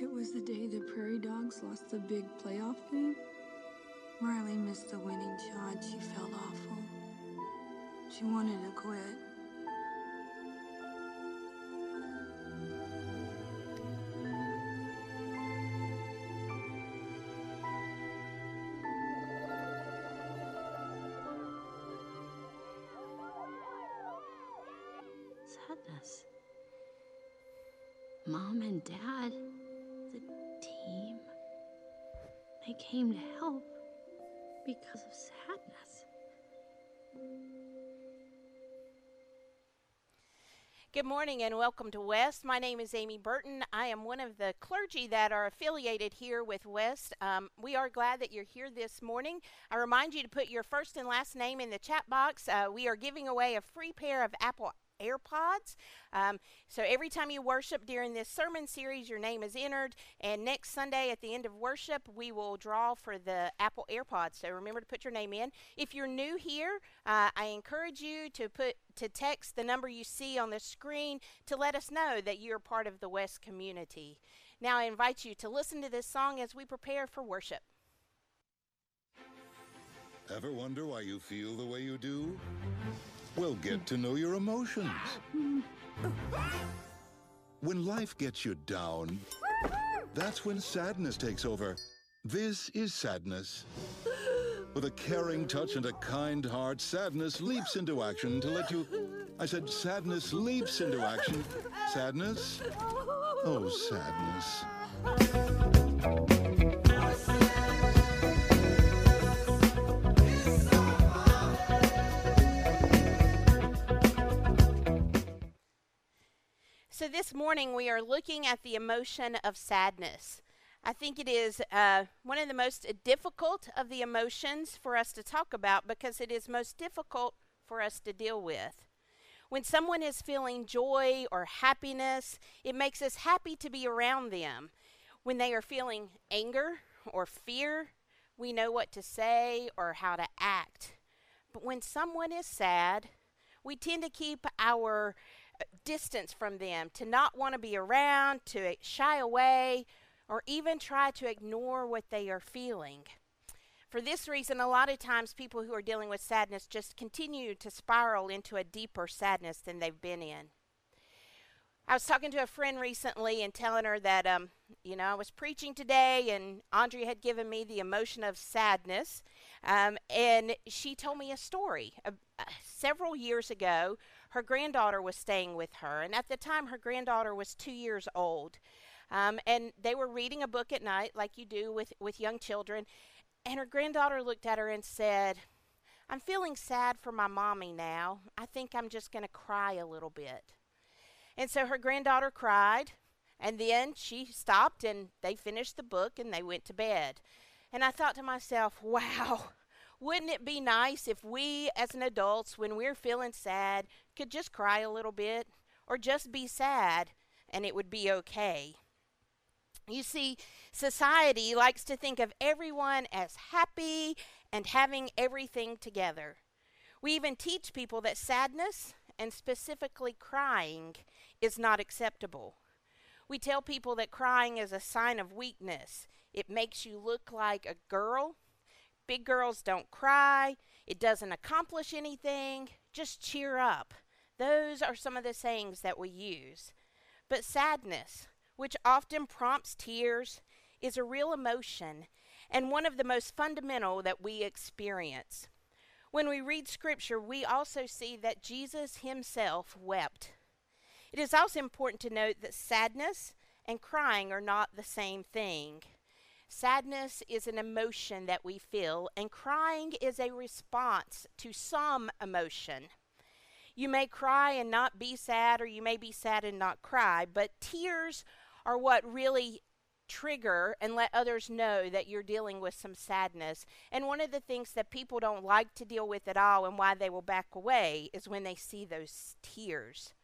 It was the day the Prairie Dogs lost the big playoff game. Riley missed the winning shot. She felt awful. She wanted to quit. Sadness. Good morning and welcome to West. My name is Amy Burton. I am one of the clergy that are affiliated here with West. Um, we are glad that you're here this morning. I remind you to put your first and last name in the chat box. Uh, we are giving away a free pair of Apple AirPods. Um, so every time you worship during this sermon series, your name is entered. And next Sunday at the end of worship, we will draw for the Apple AirPods. So remember to put your name in. If you're new here, uh, I encourage you to put to text the number you see on the screen to let us know that you're part of the West community. Now I invite you to listen to this song as we prepare for worship. Ever wonder why you feel the way you do? Well, get to know your emotions. When life gets you down, that's when sadness takes over. This is sadness. With a caring touch and a kind heart, sadness leaps into action to let you. I said, sadness leaps into action. Sadness? Oh, sadness. This morning we are looking at the emotion of sadness. I think it is uh, one of the most difficult of the emotions for us to talk about because it is most difficult for us to deal with. When someone is feeling joy or happiness, it makes us happy to be around them. When they are feeling anger or fear, we know what to say or how to act. But when someone is sad, we tend to keep our distance from them, to not want to be around, to shy away, or even try to ignore what they are feeling. For this reason, a lot of times people who are dealing with sadness just continue to spiral into a deeper sadness than they've been in. I was talking to a friend recently and telling her that, um, you know, I was preaching today and Andrea had given me the emotion of sadness. Um, and she told me a story. Uh, several years ago, her granddaughter was staying with her. And at the time, her granddaughter was two years old. Um, and they were reading a book at night, like you do with, with young children. And her granddaughter looked at her and said, I'm feeling sad for my mommy now. I think I'm just going to cry a little bit. And so her granddaughter cried, and then she stopped and they finished the book and they went to bed. And I thought to myself, wow, wouldn't it be nice if we as an adults, when we're feeling sad, could just cry a little bit or just be sad and it would be okay? You see, society likes to think of everyone as happy and having everything together. We even teach people that sadness, and specifically crying, is not acceptable. We tell people that crying is a sign of weakness. It makes you look like a girl. Big girls don't cry. It doesn't accomplish anything. Just cheer up. Those are some of the sayings that we use. But sadness, which often prompts tears, is a real emotion and one of the most fundamental that we experience. When we read scripture, we also see that Jesus himself wept. It is also important to note that sadness and crying are not the same thing. Sadness is an emotion that we feel, and crying is a response to some emotion. You may cry and not be sad, or you may be sad and not cry, but tears are what really trigger and let others know that you're dealing with some sadness. And one of the things that people don't like to deal with at all and why they will back away is when they see those tears.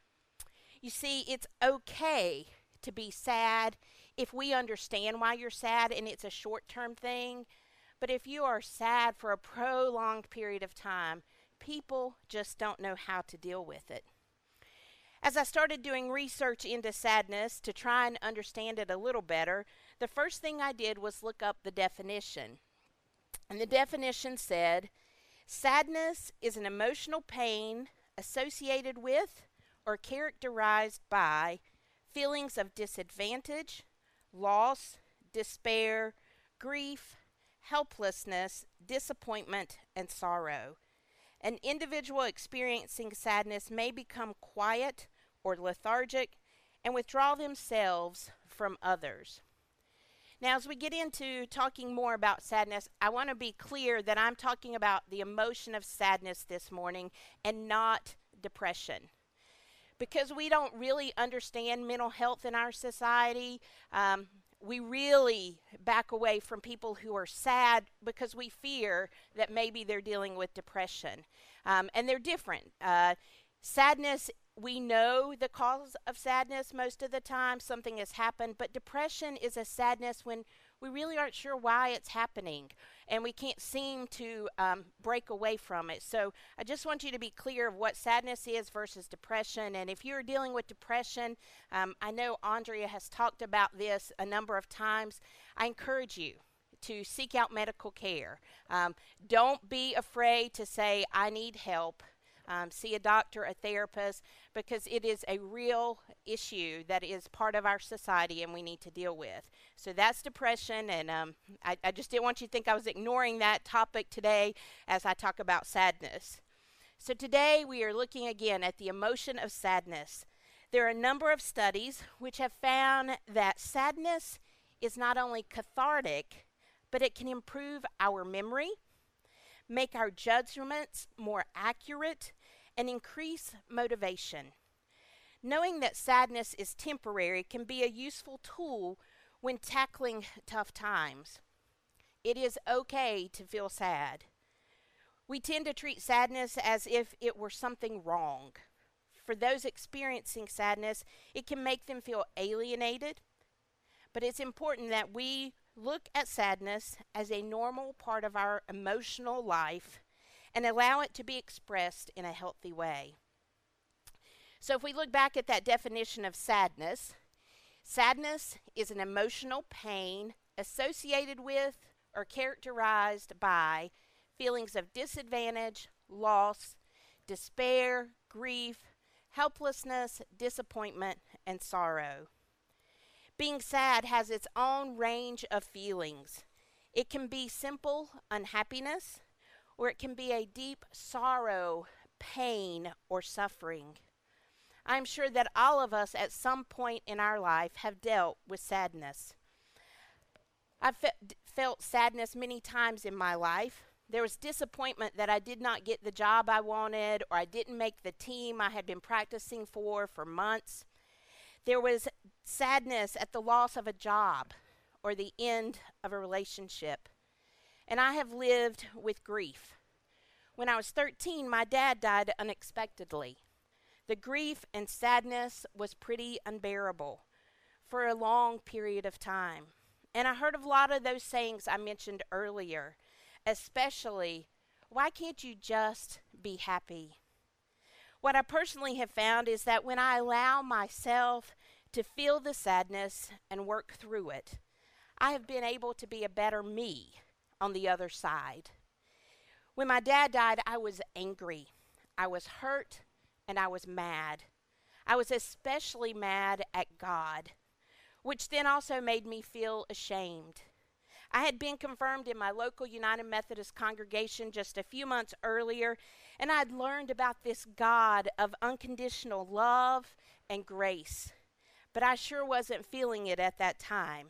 You see, it's okay to be sad if we understand why you're sad and it's a short term thing. But if you are sad for a prolonged period of time, people just don't know how to deal with it. As I started doing research into sadness to try and understand it a little better, the first thing I did was look up the definition. And the definition said sadness is an emotional pain associated with or characterized by feelings of disadvantage, loss, despair, grief, helplessness, disappointment, and sorrow. An individual experiencing sadness may become quiet or lethargic and withdraw themselves from others. Now, as we get into talking more about sadness, I want to be clear that I'm talking about the emotion of sadness this morning and not depression. Because we don't really understand mental health in our society, um, we really back away from people who are sad because we fear that maybe they're dealing with depression. Um, and they're different. Uh, sadness we know the cause of sadness most of the time, something has happened, but depression is a sadness when we really aren't sure why it's happening and we can't seem to um, break away from it. So I just want you to be clear of what sadness is versus depression. And if you're dealing with depression, um, I know Andrea has talked about this a number of times. I encourage you to seek out medical care. Um, don't be afraid to say, I need help. Um, see a doctor, a therapist, because it is a real issue that is part of our society and we need to deal with. So that's depression, and um, I, I just didn't want you to think I was ignoring that topic today as I talk about sadness. So today we are looking again at the emotion of sadness. There are a number of studies which have found that sadness is not only cathartic, but it can improve our memory, make our judgments more accurate, and increase motivation. Knowing that sadness is temporary can be a useful tool when tackling tough times. It is okay to feel sad. We tend to treat sadness as if it were something wrong. For those experiencing sadness, it can make them feel alienated. But it's important that we look at sadness as a normal part of our emotional life and allow it to be expressed in a healthy way. So, if we look back at that definition of sadness, sadness is an emotional pain associated with or characterized by feelings of disadvantage, loss, despair, grief, helplessness, disappointment, and sorrow. Being sad has its own range of feelings. It can be simple unhappiness, or it can be a deep sorrow, pain, or suffering. I'm sure that all of us at some point in our life have dealt with sadness. I've fe- felt sadness many times in my life. There was disappointment that I did not get the job I wanted or I didn't make the team I had been practicing for for months. There was sadness at the loss of a job or the end of a relationship and I have lived with grief. When I was 13, my dad died unexpectedly. The grief and sadness was pretty unbearable for a long period of time. And I heard a lot of those sayings I mentioned earlier, especially, why can't you just be happy? What I personally have found is that when I allow myself to feel the sadness and work through it, I have been able to be a better me on the other side. When my dad died, I was angry, I was hurt, and I was mad. I was especially mad at God, which then also made me feel ashamed. I had been confirmed in my local United Methodist congregation just a few months earlier, and I'd learned about this God of unconditional love and grace. But I sure wasn't feeling it at that time.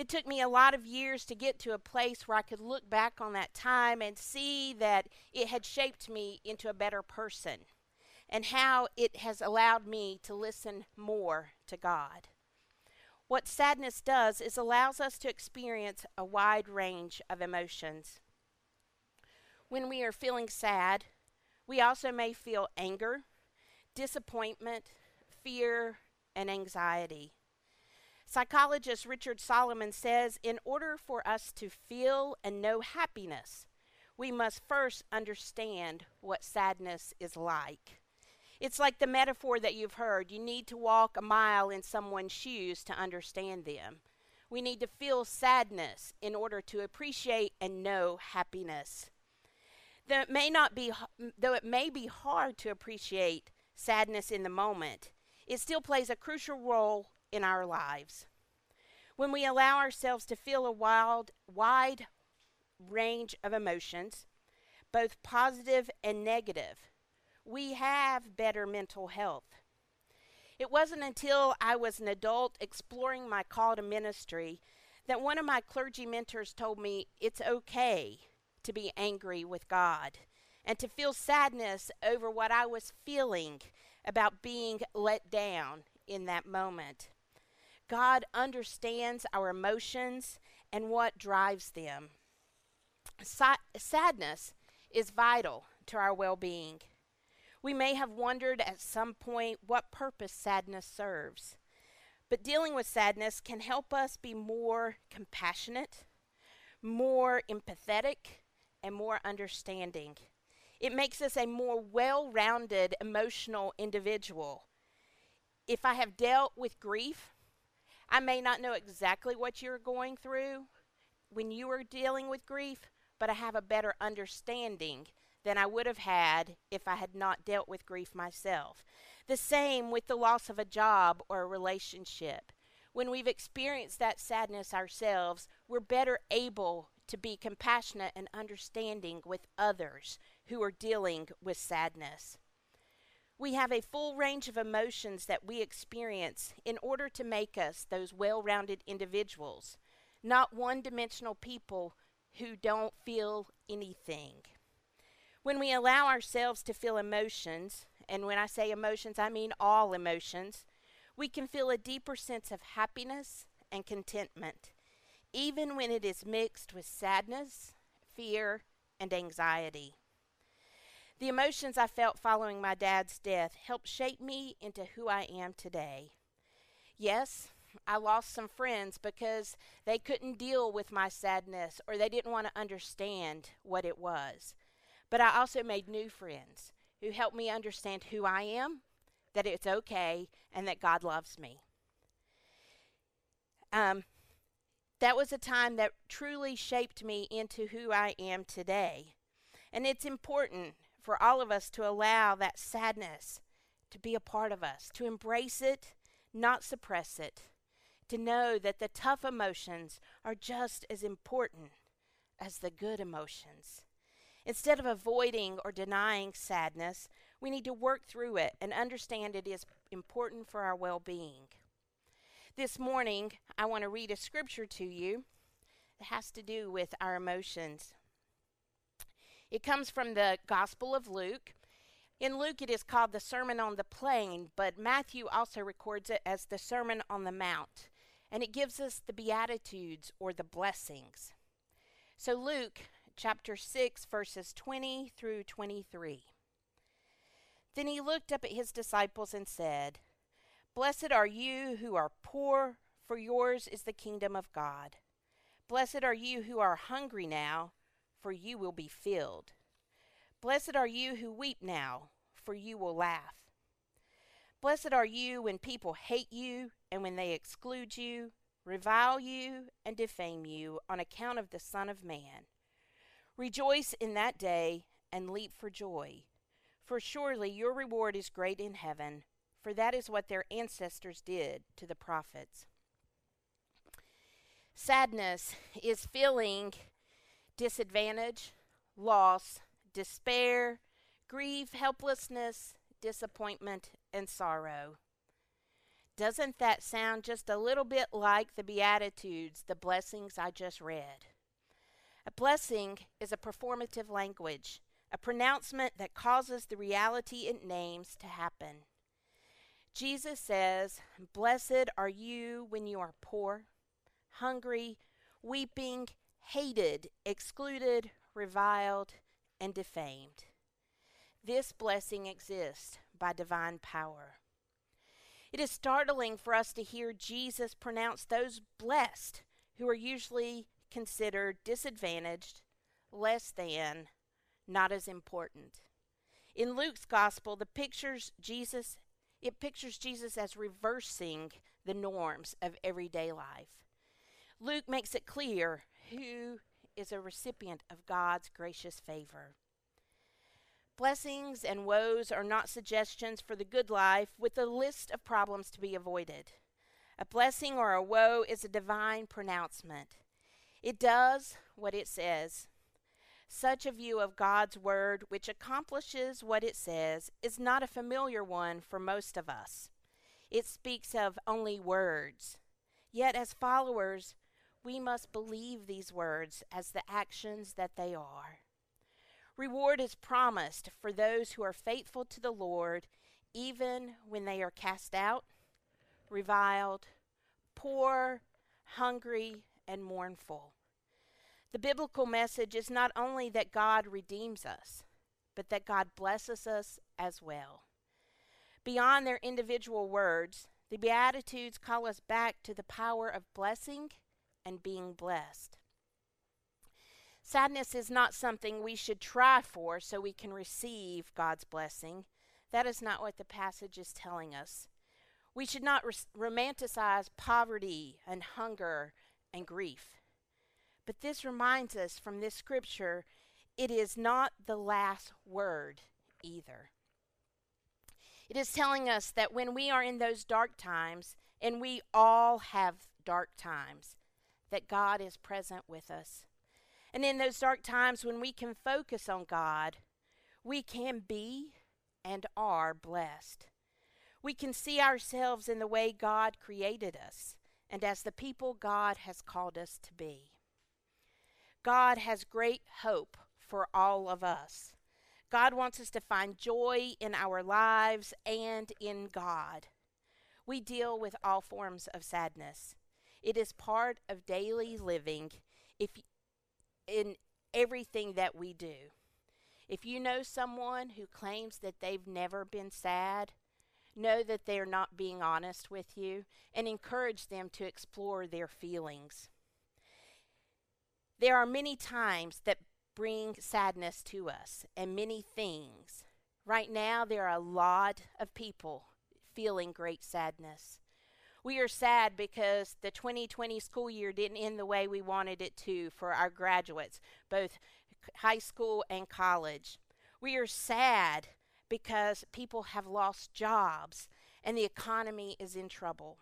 It took me a lot of years to get to a place where I could look back on that time and see that it had shaped me into a better person and how it has allowed me to listen more to God. What sadness does is allows us to experience a wide range of emotions. When we are feeling sad, we also may feel anger, disappointment, fear, and anxiety. Psychologist Richard Solomon says in order for us to feel and know happiness, we must first understand what sadness is like. It's like the metaphor that you've heard you need to walk a mile in someone's shoes to understand them. We need to feel sadness in order to appreciate and know happiness. Though it may not be though it may be hard to appreciate sadness in the moment, it still plays a crucial role in our lives. When we allow ourselves to feel a wild, wide range of emotions, both positive and negative, we have better mental health. It wasn't until I was an adult exploring my call to ministry that one of my clergy mentors told me it's okay to be angry with God and to feel sadness over what I was feeling about being let down in that moment. God understands our emotions and what drives them. Sa- sadness is vital to our well being. We may have wondered at some point what purpose sadness serves. But dealing with sadness can help us be more compassionate, more empathetic, and more understanding. It makes us a more well rounded emotional individual. If I have dealt with grief, I may not know exactly what you're going through when you are dealing with grief, but I have a better understanding than I would have had if I had not dealt with grief myself. The same with the loss of a job or a relationship. When we've experienced that sadness ourselves, we're better able to be compassionate and understanding with others who are dealing with sadness. We have a full range of emotions that we experience in order to make us those well rounded individuals, not one dimensional people who don't feel anything. When we allow ourselves to feel emotions, and when I say emotions, I mean all emotions, we can feel a deeper sense of happiness and contentment, even when it is mixed with sadness, fear, and anxiety. The emotions I felt following my dad's death helped shape me into who I am today. Yes, I lost some friends because they couldn't deal with my sadness or they didn't want to understand what it was. But I also made new friends who helped me understand who I am, that it's okay, and that God loves me. Um, that was a time that truly shaped me into who I am today. And it's important for all of us to allow that sadness to be a part of us, to embrace it, not suppress it, to know that the tough emotions are just as important as the good emotions. Instead of avoiding or denying sadness, we need to work through it and understand it is important for our well being. This morning, I want to read a scripture to you that has to do with our emotions. It comes from the Gospel of Luke. In Luke, it is called the Sermon on the Plain, but Matthew also records it as the Sermon on the Mount, and it gives us the Beatitudes or the blessings. So, Luke chapter 6, verses 20 through 23. Then he looked up at his disciples and said, Blessed are you who are poor, for yours is the kingdom of God. Blessed are you who are hungry now for you will be filled. Blessed are you who weep now, for you will laugh. Blessed are you when people hate you and when they exclude you, revile you, and defame you on account of the Son of Man. Rejoice in that day and leap for joy, for surely your reward is great in heaven, for that is what their ancestors did to the prophets. Sadness is feeling disadvantage, loss, despair, grief, helplessness, disappointment, and sorrow. Doesn't that sound just a little bit like the Beatitudes, the blessings I just read? A blessing is a performative language, a pronouncement that causes the reality it names to happen. Jesus says, Blessed are you when you are poor, hungry, weeping, hated, excluded, reviled, and defamed. This blessing exists by divine power. It is startling for us to hear Jesus pronounce those blessed who are usually considered disadvantaged, less than, not as important. In Luke's gospel, the pictures Jesus it pictures Jesus as reversing the norms of everyday life. Luke makes it clear who is a recipient of God's gracious favor. Blessings and woes are not suggestions for the good life with a list of problems to be avoided. A blessing or a woe is a divine pronouncement. It does what it says. Such a view of God's Word, which accomplishes what it says, is not a familiar one for most of us. It speaks of only words. Yet, as followers, we must believe these words as the actions that they are. Reward is promised for those who are faithful to the Lord, even when they are cast out, reviled, poor, hungry, and mournful. The biblical message is not only that God redeems us, but that God blesses us as well. Beyond their individual words, the Beatitudes call us back to the power of blessing and being blessed. Sadness is not something we should try for so we can receive God's blessing. That is not what the passage is telling us. We should not romanticize poverty and hunger and grief. But this reminds us from this scripture it is not the last word either. It is telling us that when we are in those dark times, and we all have dark times, that God is present with us. And in those dark times when we can focus on God, we can be and are blessed. We can see ourselves in the way God created us and as the people God has called us to be. God has great hope for all of us. God wants us to find joy in our lives and in God. We deal with all forms of sadness. It is part of daily living if in everything that we do. If you know someone who claims that they've never been sad, know that they're not being honest with you and encourage them to explore their feelings. There are many times that bring sadness to us and many things. Right now, there are a lot of people feeling great sadness. We are sad because the 2020 school year didn't end the way we wanted it to for our graduates, both high school and college. We are sad because people have lost jobs and the economy is in trouble.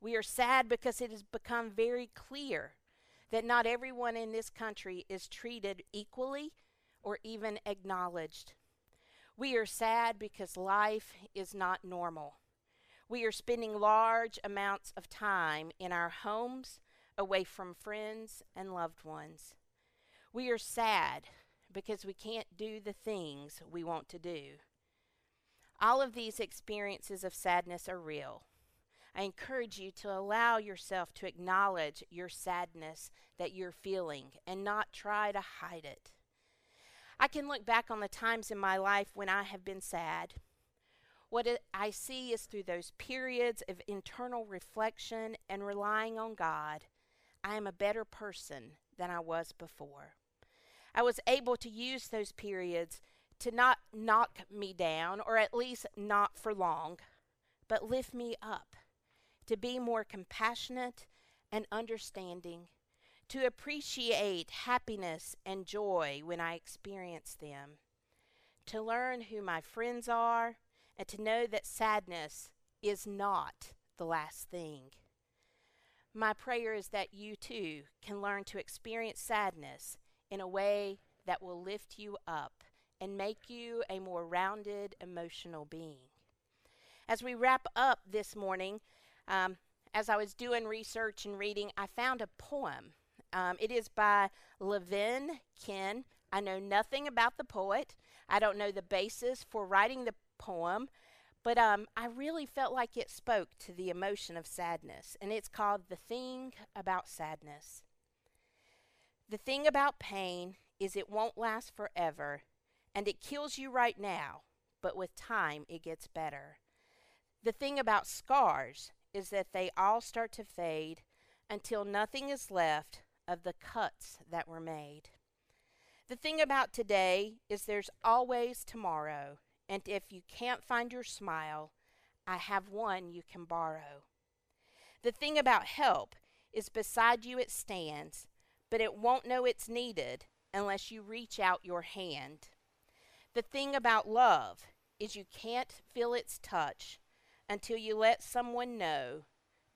We are sad because it has become very clear that not everyone in this country is treated equally or even acknowledged. We are sad because life is not normal. We are spending large amounts of time in our homes, away from friends and loved ones. We are sad because we can't do the things we want to do. All of these experiences of sadness are real. I encourage you to allow yourself to acknowledge your sadness that you're feeling and not try to hide it. I can look back on the times in my life when I have been sad what I see is through those periods of internal reflection and relying on God, I am a better person than I was before. I was able to use those periods to not knock me down, or at least not for long, but lift me up, to be more compassionate and understanding, to appreciate happiness and joy when I experience them, to learn who my friends are and to know that sadness is not the last thing. My prayer is that you too can learn to experience sadness in a way that will lift you up and make you a more rounded emotional being. As we wrap up this morning, um, as I was doing research and reading, I found a poem. Um, it is by Levin Ken. I know nothing about the poet. I don't know the basis for writing the poem, But um, I really felt like it spoke to the emotion of sadness, and it's called The Thing About Sadness. The thing about pain is it won't last forever, and it kills you right now, but with time it gets better. The thing about scars is that they all start to fade until nothing is left of the cuts that were made. The thing about today is there's always tomorrow, and if you can't find your smile, I have one you can borrow. The thing about help is beside you it stands, but it won't know it's needed unless you reach out your hand. The thing about love is you can't feel its touch until you let someone know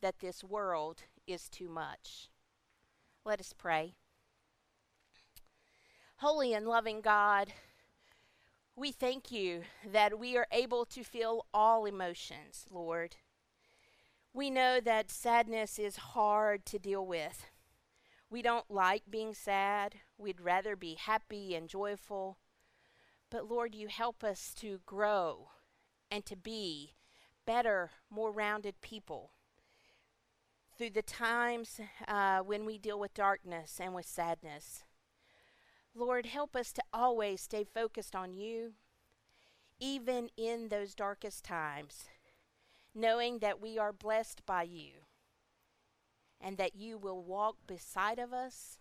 that this world is too much. Let us pray. Holy and loving God, we thank you that we are able to feel all emotions, Lord. We know that sadness is hard to deal with. We don't like being sad. We'd rather be happy and joyful. But Lord, you help us to grow and to be better, more rounded people through the times uh, when we deal with darkness and with sadness. Lord, help us to always stay focused on you, even in those darkest times, knowing that we are blessed by you and that you will walk beside of us,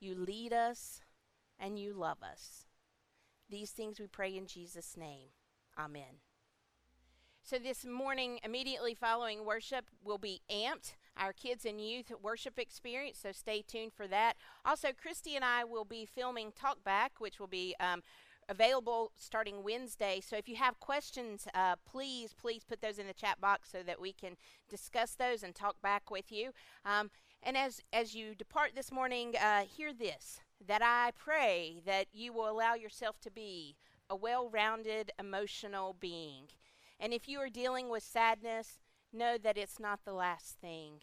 you lead us, and you love us. These things we pray in Jesus' name. Amen. So, this morning, immediately following worship, will be amped our kids and youth worship experience, so stay tuned for that. Also, Christy and I will be filming Talkback, which will be um, available starting Wednesday. So if you have questions, uh, please, please put those in the chat box so that we can discuss those and talk back with you. Um, and as as you depart this morning, uh, hear this: that I pray that you will allow yourself to be a well-rounded emotional being. And if you are dealing with sadness, know that it's not the last thing,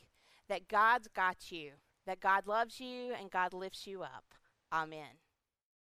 that God's got you, that God loves you, and God lifts you up. Amen.